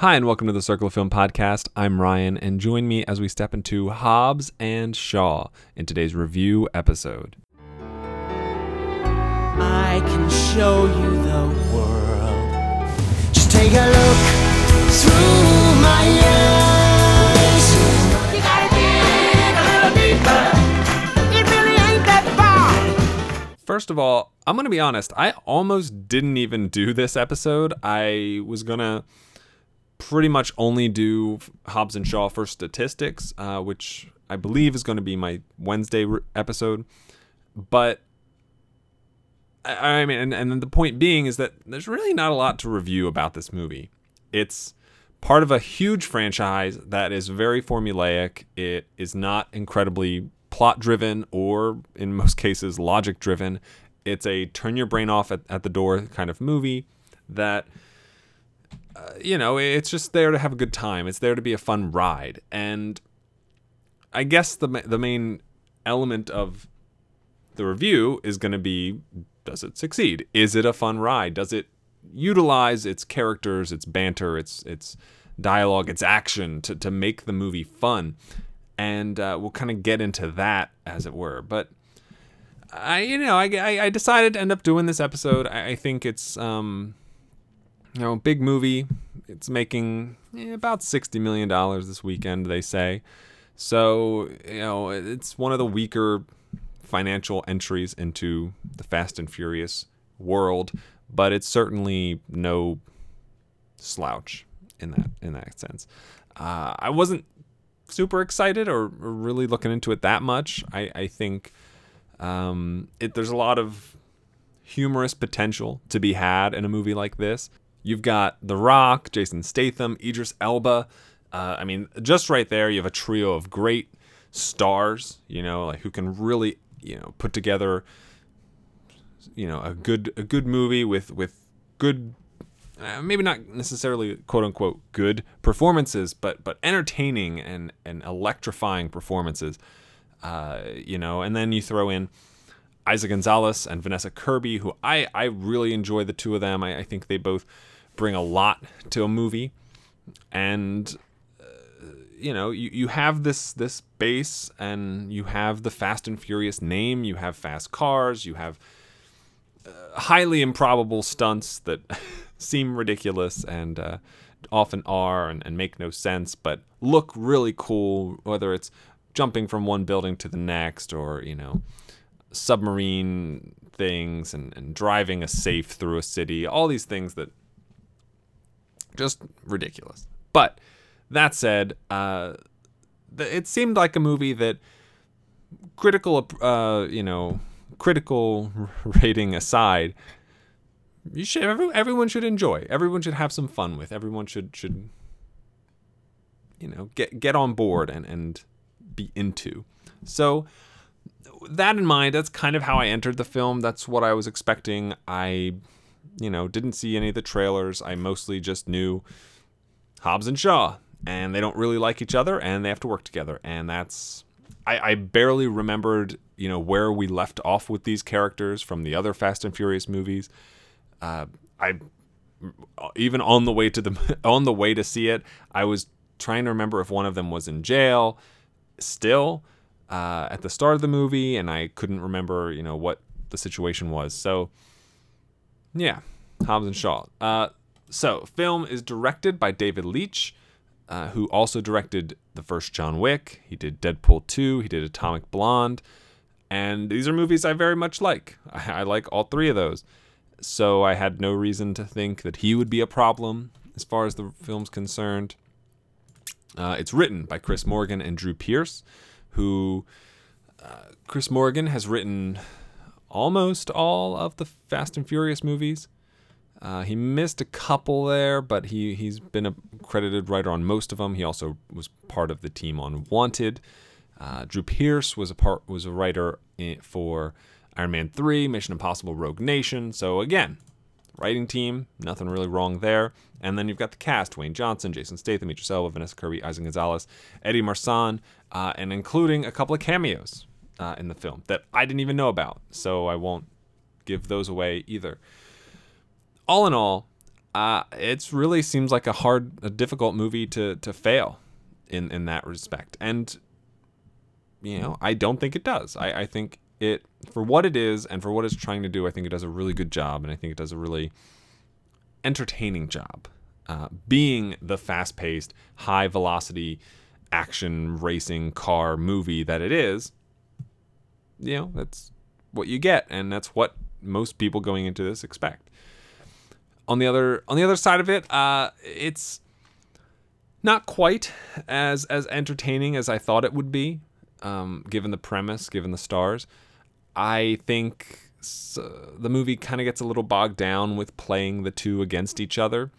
Hi, and welcome to the Circle of Film podcast. I'm Ryan, and join me as we step into Hobbs and Shaw in today's review episode. I can show you the world. Just take a look through my eyes. You gotta dig a little deeper. It really ain't that far. First of all, I'm going to be honest, I almost didn't even do this episode. I was going to pretty much only do Hobbs and Shaw for statistics, uh, which I believe is going to be my Wednesday re- episode. But I, I mean, and, and the point being is that there's really not a lot to review about this movie. It's part of a huge franchise that is very formulaic. It is not incredibly plot driven or, in most cases, logic driven. It's a turn your brain off at, at the door kind of movie that uh, you know, it's just there to have a good time. It's there to be a fun ride. And I guess the the main element of the review is going to be does it succeed? Is it a fun ride? Does it utilize its characters, its banter, its its dialogue, its action to to make the movie fun? And uh, we'll kind of get into that as it were. But I, you know, I, I, decided to end up doing this episode. I, I think it's um, you know, big movie. It's making eh, about sixty million dollars this weekend, they say. So you know, it's one of the weaker financial entries into the Fast and Furious world, but it's certainly no slouch in that in that sense. Uh, I wasn't super excited or, or really looking into it that much. I, I think um, it, there's a lot of humorous potential to be had in a movie like this. You've got The Rock, Jason Statham, Idris Elba. Uh, I mean, just right there, you have a trio of great stars. You know, like who can really, you know, put together, you know, a good a good movie with with good, uh, maybe not necessarily quote unquote good performances, but but entertaining and and electrifying performances. Uh, you know, and then you throw in Eiza Gonzalez and Vanessa Kirby, who I, I really enjoy the two of them. I, I think they both bring a lot to a movie. And, uh, you know, you, you have this, this base and you have the Fast and Furious name, you have fast cars, you have uh, highly improbable stunts that seem ridiculous and uh, often are and, and make no sense, but look really cool, whether it's jumping from one building to the next or, you know, submarine things and, and driving a safe through a city, all these things that just ridiculous. But that said, uh, th- it seemed like a movie that critical, uh, you know, critical rating aside, you should every, everyone should enjoy. Everyone should have some fun with. Everyone should should you know get get on board and and be into. So that in mind, that's kind of how I entered the film. That's what I was expecting. I, you know, didn't see any of the trailers. I mostly just knew Hobbs and Shaw, and they don't really like each other, and they have to work together. And that's, I, I barely remembered, you know, where we left off with these characters from the other Fast and Furious movies. Uh, I, even on the way to the on the way to see it, I was trying to remember if one of them was in jail. Still, uh, at the start of the movie, and I couldn't remember, you know, what the situation was. So, yeah, Hobbs and Shaw. Uh, so, film is directed by David Leitch, uh, who also directed the first John Wick. He did Deadpool 2. He did Atomic Blonde, and these are movies I very much like. I, I like all three of those. So I had no reason to think that he would be a problem as far as the film's concerned. Uh, it's written by Chris Morgan and Drew Pearce who uh, Chris Morgan has written almost all of the Fast and Furious movies. Uh, he missed a couple there, but he he's been a credited writer on most of them. He also was part of the team on Wanted. Uh, Drew Pearce was a part was a writer for Iron Man 3, Mission Impossible Rogue Nation. So again, writing team, nothing really wrong there. And then you've got the cast: Dwayne Johnson, Jason Statham, Idris Elba, Vanessa Kirby, Eiza Gonzalez, Eddie Marsan, uh, and including a couple of cameos uh, in the film that I didn't even know about. So I won't give those away either. All in all, uh, it really seems like a hard, a difficult movie to to fail in in that respect. And you know, I don't think it does. I, I think it for what it is and for what it's trying to do. I think it does a really good job, and I think it does a really entertaining job. Uh, being the fast paced, high velocity action racing car movie that it is, you know, that's what you get, and that's what most people going into this expect. On the other on the other side of it, uh, it's not quite as as entertaining as I thought it would be, um, given the premise, given the stars. I think the movie kind of gets a little bogged down with playing the two against each other,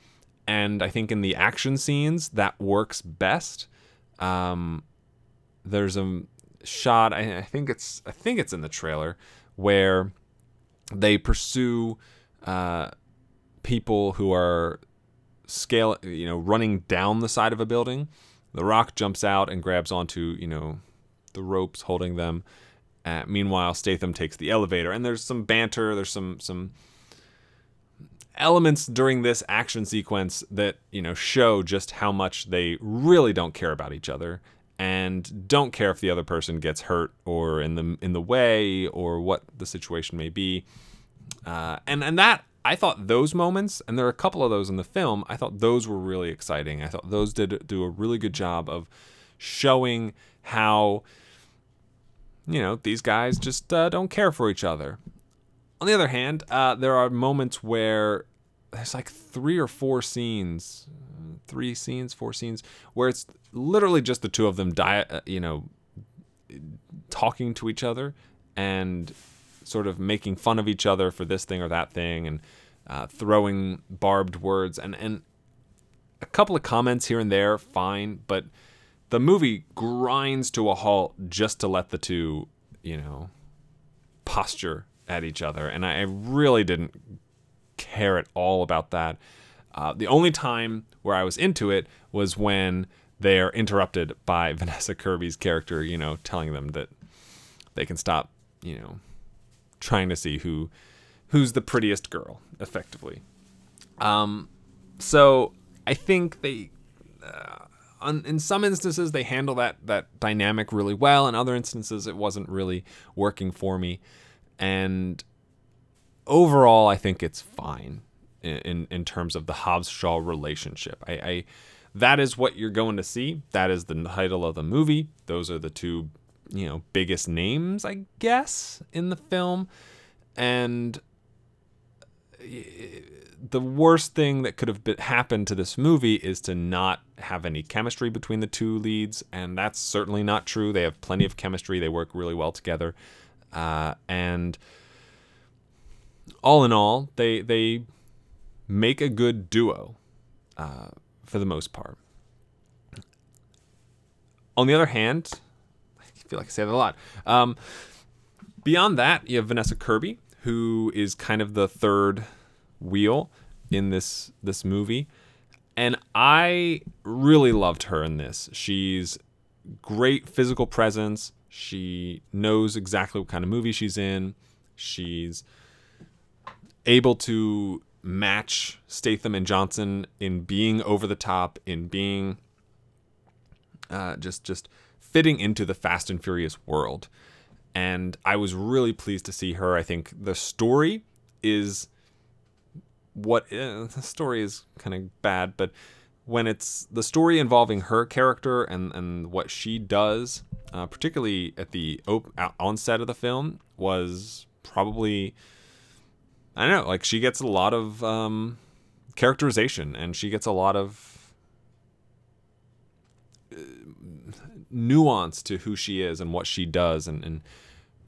and I think in the action scenes that works best. Um, there's a shot. I, I think it's I think it's in the trailer where they pursue uh, people who are scale, you know, running down the side of a building. The Rock jumps out and grabs onto, you know, the ropes holding them. Uh, meanwhile, Statham takes the elevator, and there's some banter. There's some some elements during this action sequence that you know show just how much they really don't care about each other and don't care if the other person gets hurt or in the in the way or what the situation may be. Uh, and and that I thought those moments, and there are a couple of those in the film. I thought those were really exciting. I thought those did do a really good job of showing how you know these guys just uh, don't care for each other. On the other hand, uh, there are moments where there's like three or four scenes, three scenes, four scenes, where it's literally just the two of them, die, uh, you know, talking to each other and sort of making fun of each other for this thing or that thing, and uh, throwing barbed words and and a couple of comments here and there, fine, but the movie grinds to a halt just to let the two, you know, posture at each other, and I really didn't care at all about that. Uh, the only time where I was into it was when they're interrupted by Vanessa Kirby's character, you know, telling them that they can stop, you know, trying to see who who's the prettiest girl, effectively. Um, so I think they, uh, on, in some instances, they handle that that dynamic really well. In other instances, it wasn't really working for me, and overall, I think it's fine in in terms of the Hobbs Shaw relationship. I, I that is what you're going to see. That is the title of the movie. Those are the two, you know, biggest names, I guess, in the film. And the worst thing that could have been, happened to this movie is to not have any chemistry between the two leads, and that's certainly not true. They have plenty of chemistry. They work really well together, uh, and all in all, they they make a good duo uh, for the most part. On the other hand, I feel like I say that a lot. Um, beyond that, you have Vanessa Kirby, who is kind of the third wheel in this this movie, and I really loved her in this. She's great physical presence. She knows exactly what kind of movie she's in. She's able to match Statham and Johnson in being over the top, in being uh, just just fitting into the Fast and Furious world. And I was really pleased to see her. I think the story is what uh, the story is kind of bad, but when it's the story involving her character and, and what she does, uh, particularly at the op- onset of the film, was probably I don't know, like she gets a lot of um, characterization and she gets a lot of uh, nuance to who she is and what she does and, and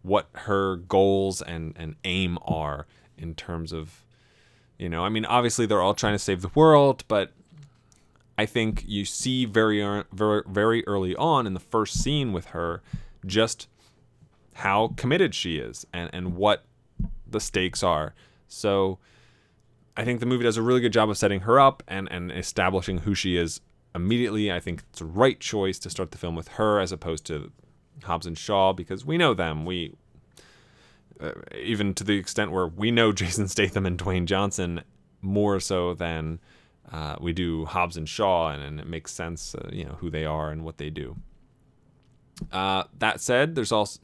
what her goals and, and aim are in terms of you know i mean obviously they're all trying to save the world but i think you see very very very early on in the first scene with her just how committed she is and, and what the stakes are so I think the movie does a really good job of setting her up and, and establishing who she is immediately. I think it's a right choice to start the film with her as opposed to Hobbs and Shaw because we know them. We uh, even to the extent where we know Jason Statham and Dwayne Johnson more so than uh, we do Hobbs and Shaw, and, and it makes sense, uh, you know, who they are and what they do. Uh, that said, there's also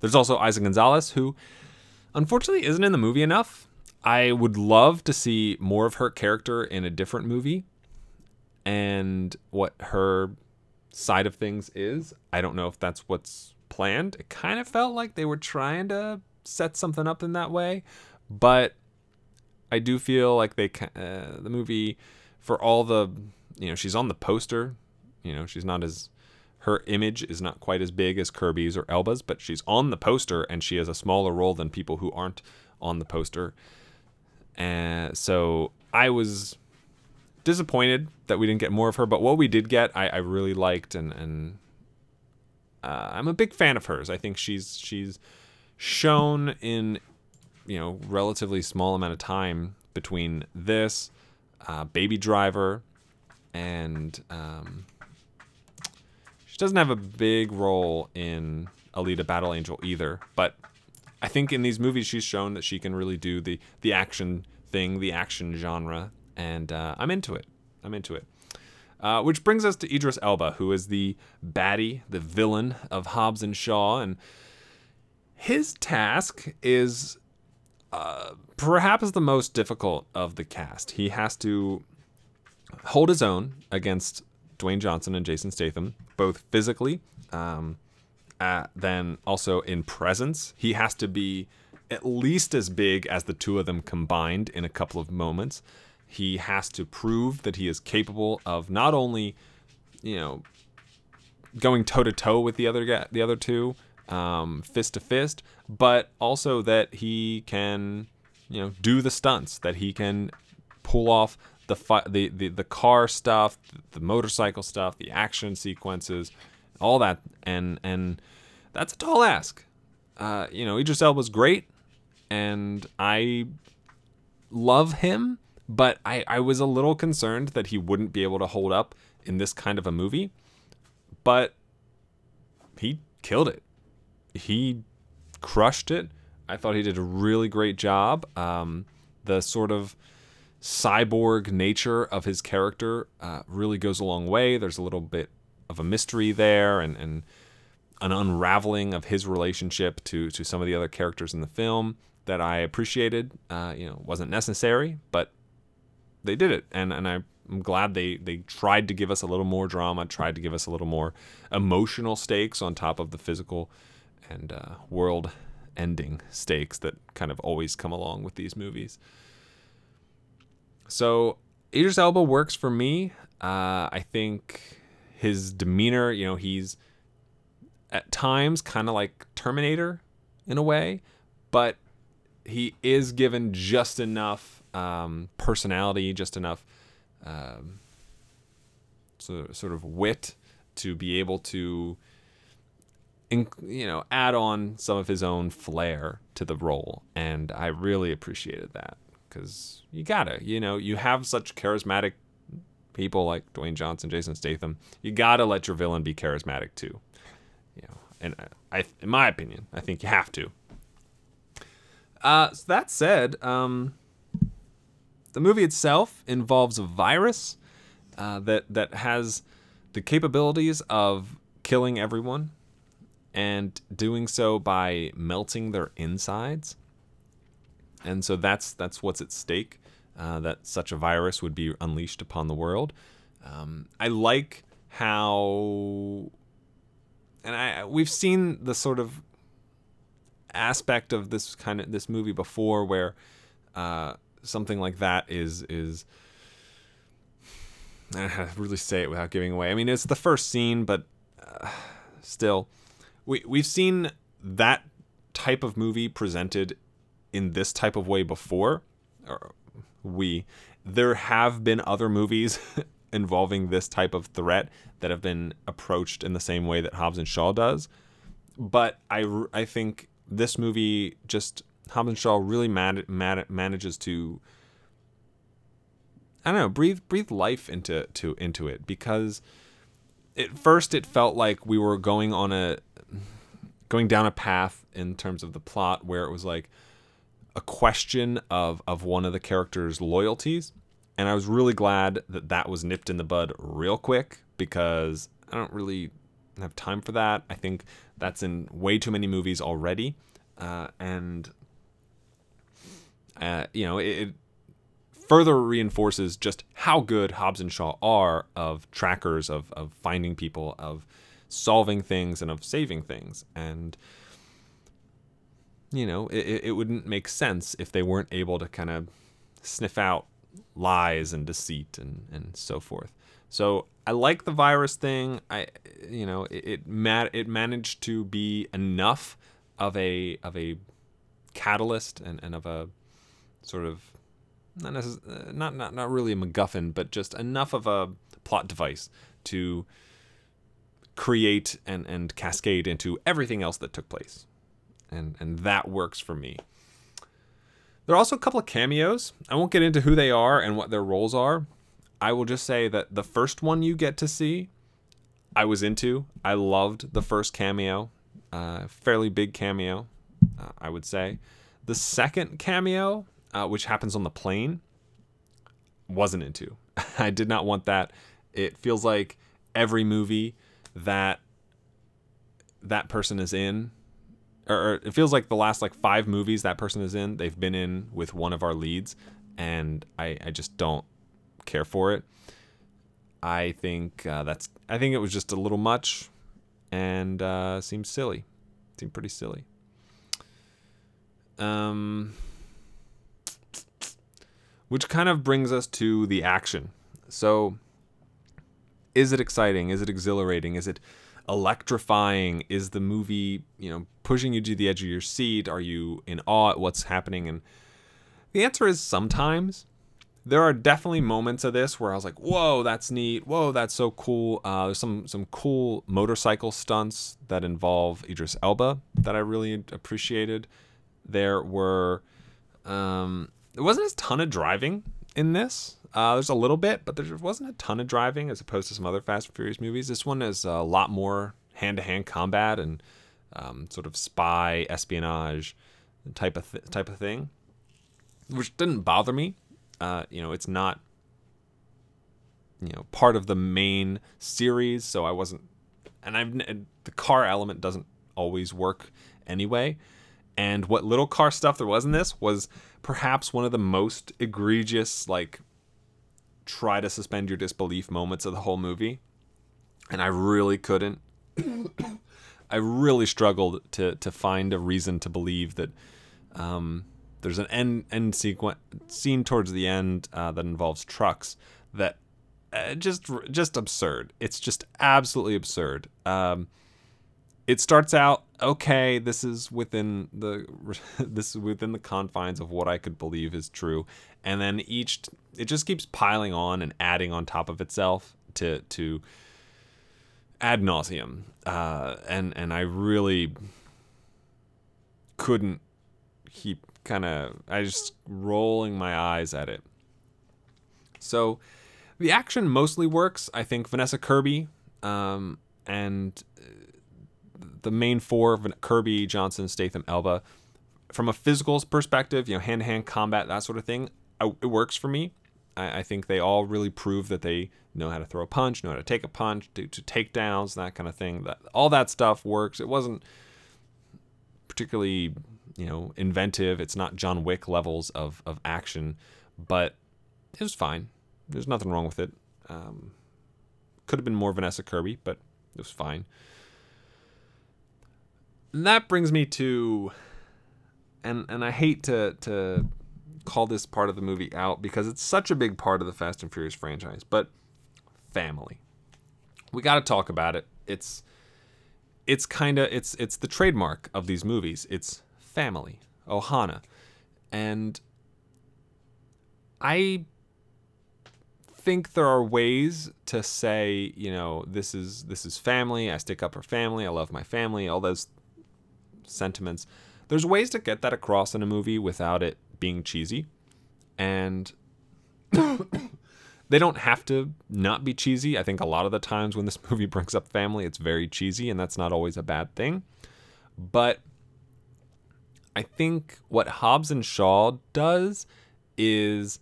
there's also Eiza Gonzalez, who unfortunately isn't in the movie enough. I would love to see more of her character in a different movie and what her side of things is. I don't know if that's what's planned. It kind of felt like they were trying to set something up in that way, but I do feel like they uh, the movie for all the you know she's on the poster, you know she's not as her image is not quite as big as Kirby's or Elba's, but she's on the poster and she has a smaller role than people who aren't on the poster. And so I was disappointed that we didn't get more of her, but what we did get, I, I really liked, and and uh, I'm a big fan of hers. I think she's she's shown in you know relatively small amount of time between this, uh, Baby Driver, and um, she doesn't have a big role in Alita Battle Angel either, but I think in these movies she's shown that she can really do the the action thing, the action genre, and uh, I'm into it. I'm into it. Uh, which brings us to Idris Elba, who is the baddie, the villain of Hobbs and Shaw, and his task is uh, perhaps the most difficult of the cast. He has to hold his own against Dwayne Johnson and Jason Statham, both physically, um, uh, then also in presence. He has to be at least as big as the two of them combined in a couple of moments. He has to prove that he is capable of not only, you know, going toe to toe with the other guy, the other two, um, fist to fist, but also that he can, you know, do the stunts, that he can pull off the fi- the, the the car stuff, the motorcycle stuff, the action sequences, all that, and and that's a tall ask. Uh, you know, Idris Elba's great, and I love him, but I I was a little concerned that he wouldn't be able to hold up in this kind of a movie, but he killed it. He crushed it. I thought he did a really great job. Um, the sort of cyborg nature of his character uh, really goes a long way. There's a little bit of a mystery there and, and an unraveling of his relationship to, to some of the other characters in the film that I appreciated. Uh, you know, wasn't necessary, but they did it. And, and I'm glad they, they tried to give us a little more drama, tried to give us a little more emotional stakes on top of the physical and uh, world ending stakes that kind of always come along with these movies. So Idris Elba works for me. Uh, I think his demeanor, you know, he's at times kind of like Terminator in a way, but he is given just enough um, personality, just enough um, so, sort of wit to be able to, you know, add on some of his own flair to the role, and I really appreciated that because you gotta, you know, you have such charismatic people like Dwayne Johnson, Jason Statham. You gotta let your villain be charismatic too, you know. And I, in my opinion, I think you have to. Uh, so that said, um, the movie itself involves a virus uh, that that has the capabilities of killing everyone and doing so by melting their insides and so that's that's what's at stake. Uh, that such a virus would be unleashed upon the world. Um, I like how, and I we've seen the sort of aspect of this kind of this movie before, where uh, something like that is is. I don't know how to really say it without giving away. I mean, it's the first scene, but uh, still, we we've seen that type of movie presented in this type of way before. Or we there have been other movies involving this type of threat that have been approached in the same way that Hobbs and Shaw does. But I, I think this movie just Hobbs and Shaw really man, man, manages to I don't know breathe breathe life into to into it because at first it felt like we were going on a going down a path in terms of the plot where it was like a question of of one of the characters' loyalties, and I was really glad that that was nipped in the bud real quick because I don't really have time for that. I think that's in way too many movies already, uh, and uh, you know it, it further reinforces just how good Hobbs and Shaw are of trackers of of finding people of solving things and of saving things. And you know it, it wouldn't make sense if they weren't able to kind of sniff out lies and deceit and and so forth so I like the virus thing. I, you know, it it, ma- it managed to be enough of a of a catalyst and, and of a sort of not, necess- uh, not not not really a MacGuffin, but just enough of a plot device to create and and cascade into everything else that took place, and and that works for me. There are also a couple of cameos. I won't get into who they are and what their roles are, I will just say that the first one you get to see, I was into. I loved the first cameo, uh, fairly big cameo, uh, I would say. The second cameo, uh, which happens on the plane, wasn't into. I did not want that. It feels like every movie that that person is in or, it feels like the last like five movies that person is in they've been in with one of our leads and I, I just don't care for it. I think uh, that's. I think it was just a little much, and uh, seemed silly. Seemed pretty silly. Um, which kind of brings us to the action. So, is it exciting? Is it exhilarating? Is it electrifying? Is the movie, you know, pushing you to the edge of your seat? Are you in awe at what's happening? And the answer is sometimes there are definitely moments of this where I was like, "Whoa, that's neat! Whoa, that's so cool!" Uh, there's some some cool motorcycle stunts that involve Idris Elba that I really appreciated. There were um, there wasn't a ton of driving in this. Uh, there's a little bit, but there wasn't a ton of driving as opposed to some other Fast and Furious movies. This one is a lot more hand-to-hand combat and um, sort of spy espionage type of th- type of thing, which didn't bother me uh, you know, it's not you know part of the main series, so I wasn't. And I've the car element doesn't always work anyway. And what little car stuff there was in this was perhaps one of the most egregious, like, try to suspend your disbelief moments of the whole movie. And I really couldn't. I really struggled to to find a reason to believe that um, there's an end end sequence scene towards the end uh, that involves trucks that uh, just just absurd. It's just absolutely absurd. Um, it starts out okay. This is within the this is within the confines of what I could believe is true, and then each it just keeps piling on and adding on top of itself to to ad nauseum. Uh, and and I really couldn't keep kind of I just rolling my eyes at it. So the action mostly works. I think Vanessa Kirby um, and uh, the main four Kirby, Johnson, Statham, Elba. From a physical perspective, you know, hand to hand combat, that sort of thing, it works for me. I, I, think they all really prove that they know how to throw a punch, know how to take a punch, do to takedowns, that kind of thing. That all that stuff works. It wasn't particularly you know inventive. It's not John Wick levels of of action, but it was fine. There's nothing wrong with it. Um, could have been more Vanessa Kirby, but it was fine. And that brings me to, and and I hate to to call this part of the movie out because it's such a big part of the Fast and Furious franchise, but family. We got to talk about it. It's it's kind of it's it's the trademark of these movies. It's family, Ohana. And I think there are ways to say, you know, this is this is family, I stick up for family, I love my family, all those sentiments. There's ways to get that across in a movie without it being cheesy. And they don't have to not be cheesy. I think a lot of the times when this movie brings up family, it's very cheesy, and that's not always a bad thing. But I think what Hobbs and Shaw does is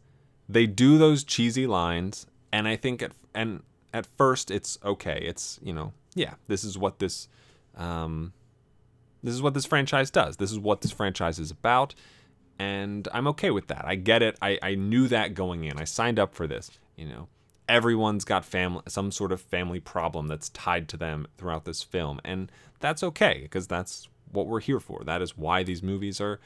they do those cheesy lines, and I think at and at first it's okay. It's you know yeah, this is what this um, this is what this franchise does. This is what this franchise is about, and I'm okay with that. I get it. I I knew that going in. I signed up for this. You know, everyone's got family some sort of family problem that's tied to them throughout this film, and that's okay because that's what we're here for. That is why these movies are.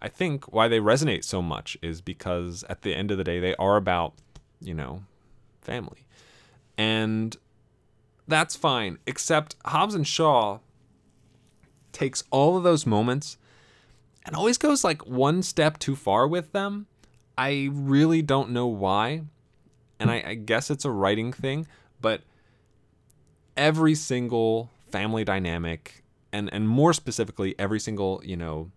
I think why they resonate so much is because at the end of the day, they are about, you know, family. And that's fine, except Hobbs and Shaw takes all of those moments and always goes like one step too far with them. I really don't know why. And I, I guess it's a writing thing, but every single family dynamic and and more specifically every single you know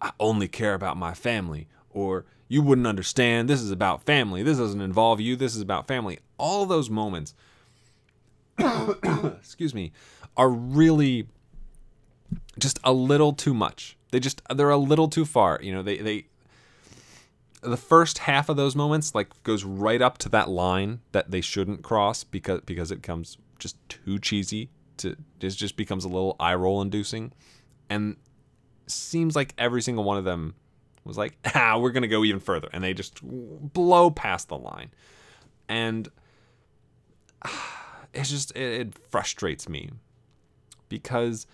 i only care about my family or you wouldn't understand this is about family this doesn't involve you this is about family all those moments excuse me are really just a little too much. They just they're a little too far you know they they the first half of those moments like goes right up to that line that they shouldn't cross because because it comes just too cheesy to it just becomes a little eye roll inducing. And seems like every single one of them was like ah we're gonna go even further. And they just blow past the line. And it's just it, it frustrates me because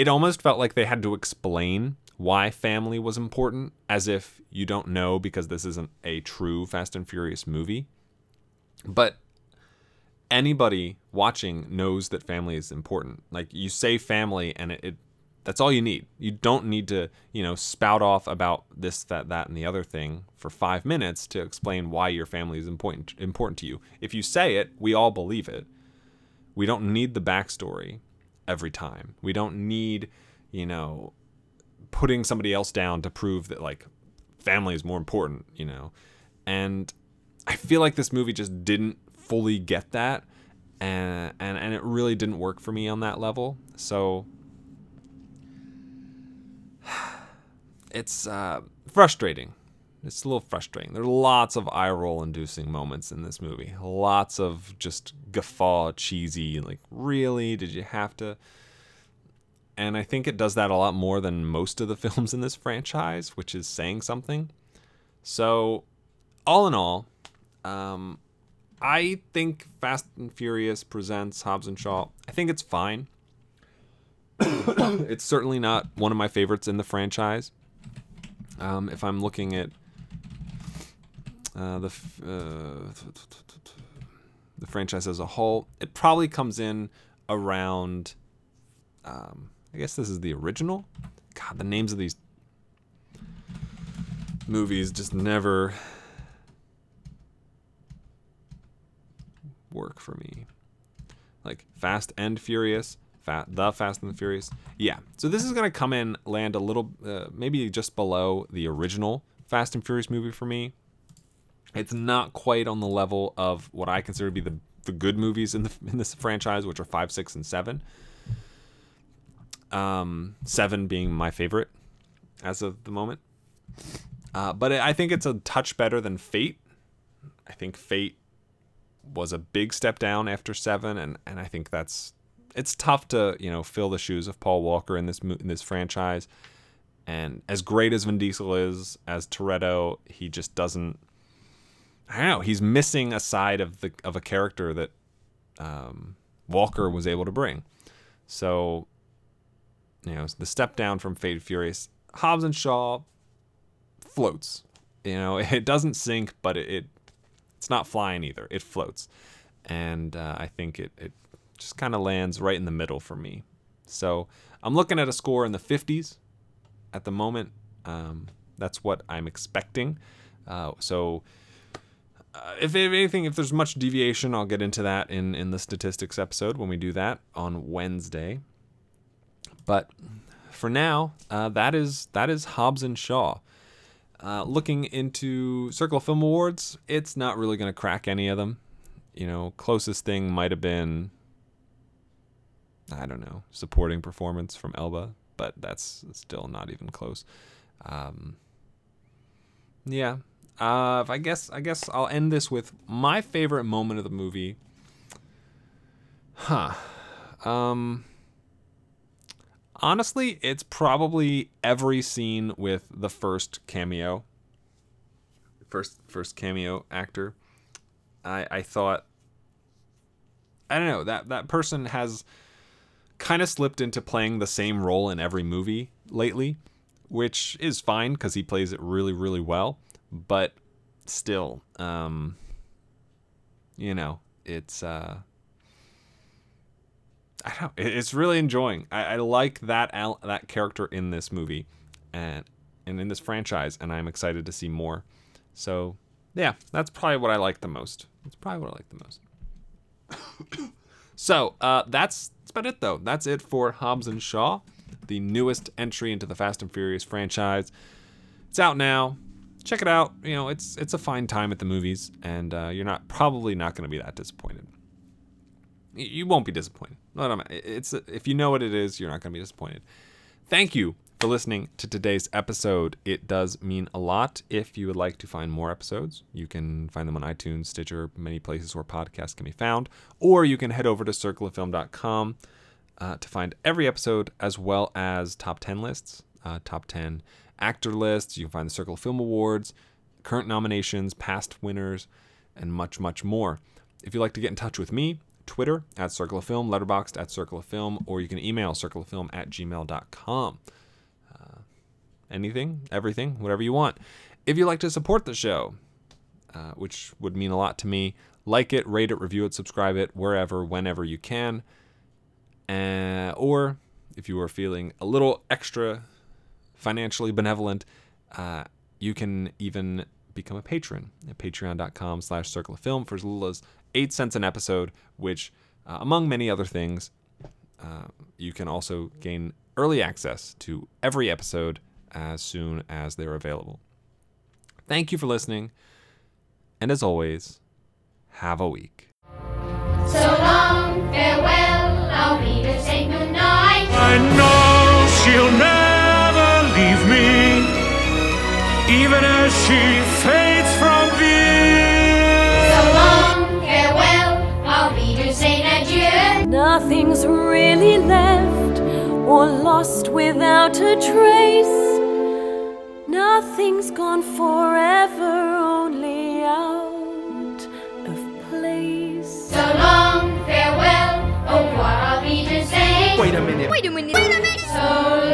it almost felt like they had to explain why family was important as if you don't know because this isn't a true Fast and Furious movie. But anybody watching knows that family is important. Like you say family and it, it that's all you need. You don't need to, you know, spout off about this, that, that, and the other thing for five minutes to explain why your family is important important to you. If you say it, we all believe it. We don't need the backstory every time. We don't need, you know, putting somebody else down to prove that like family is more important, you know. And I feel like this movie just didn't fully get that and and, and it really didn't work for me on that level. So it's uh, frustrating. It's a little frustrating. There are lots of eye roll inducing moments in this movie. Lots of just guffaw, cheesy, like, really? Did you have to? And I think it does that a lot more than most of the films in this franchise, which is saying something. So, all in all, um, I think Fast and Furious presents Hobbs and Shaw. I think it's fine. it's certainly not one of my favorites in the franchise. Um, if I'm looking at uh, the uh, the franchise as a whole, it probably comes in around. Um, I guess this is the original. God, the names of these movies just never work for me. Like Fast and Furious, Fat, the Fast and the Furious. Yeah. So this is gonna come in land a little, uh, maybe just below the original Fast and Furious movie for me. It's not quite on the level of what I consider to be the the good movies in the in this franchise, which are five, six, and seven. Um, seven being my favorite as of the moment. Uh, but I think it's a touch better than Fate. I think Fate was a big step down after seven, and and I think that's it's tough to you know fill the shoes of Paul Walker in this in this franchise. And as great as Vin Diesel is as Toretto, he just doesn't. I don't know. He's missing a side of the of a character that um, Walker was able to bring. So, you know, the step down from and Furious, Hobbs and Shaw floats. You know, it doesn't sink, but it, it it's not flying either. It floats, and uh, I think it it just kind of lands right in the middle for me. So I'm looking at a score in the 50s at the moment. Um, that's what I'm expecting. Uh, so uh, if, anything, if there's much deviation, I'll get into that in in the statistics episode when we do that on Wednesday. But for now, uh, that is that is Hobbs and Shaw. Uh, looking into Circle of Film Awards, it's not really going to crack any of them. You know, closest thing might have been, I don't know, supporting performance from Elba, but that's still not even close. Um, yeah. Uh, I guess I guess I'll end this with my favorite moment of the movie. Huh. Um. Honestly, it's probably every scene with the first cameo. First first cameo actor. I I thought I don't know, that that person has kind of slipped into playing the same role in every movie lately, which is fine cuz he plays it really really well, but still um you know, it's uh I don't. It's really enjoying. I, I like that al- that character in this movie, and and in this franchise, and I'm excited to see more. So yeah, that's probably what I like the most. That's probably what I like the most. so uh, that's that's about it though. That's it for Hobbs and Shaw, the newest entry into the Fast and Furious franchise. It's out now. Check it out. You know, it's it's a fine time at the movies, and uh, you're not probably not going to be that disappointed y- you won't be disappointed. No. It's if you know what it is, you're not going to be disappointed. Thank you for listening to today's episode. It does mean a lot. If you would like to find more episodes, you can find them on iTunes, Stitcher, many places where podcasts can be found, or you can head over to circleoffilm.com uh, to find every episode as well as top 10 lists, uh, top 10 actor lists. You can find the Circle of Film Awards, current nominations, past winners, and much, much more. If you'd like to get in touch with me, Twitter at Circle of Film, Letterboxd at Circle of Film, or you can email circleoffilm at gmail.com. Uh, anything, everything, whatever you want. If you'd like to support the show, uh, which would mean a lot to me, like it, rate it, review it, subscribe it, wherever, whenever you can. Uh, or if you are feeling a little extra financially benevolent, uh, you can even become a patron at patreon.com slash circle of film for as little as eight cents an episode, which, uh, among many other things, uh, you can also gain early access to every episode as soon as they're available. Thank you for listening, and as always, have a week. So long, farewell, I'll be to say goodnight. I know she'll never even as she fades from view. So long, farewell, I'll be to say adieu. Nothing's really left or lost without a trace. Nothing's gone forever, only out of place. So long, farewell, au revoir, I'll be to say. Wait a minute. wait a minute wait a So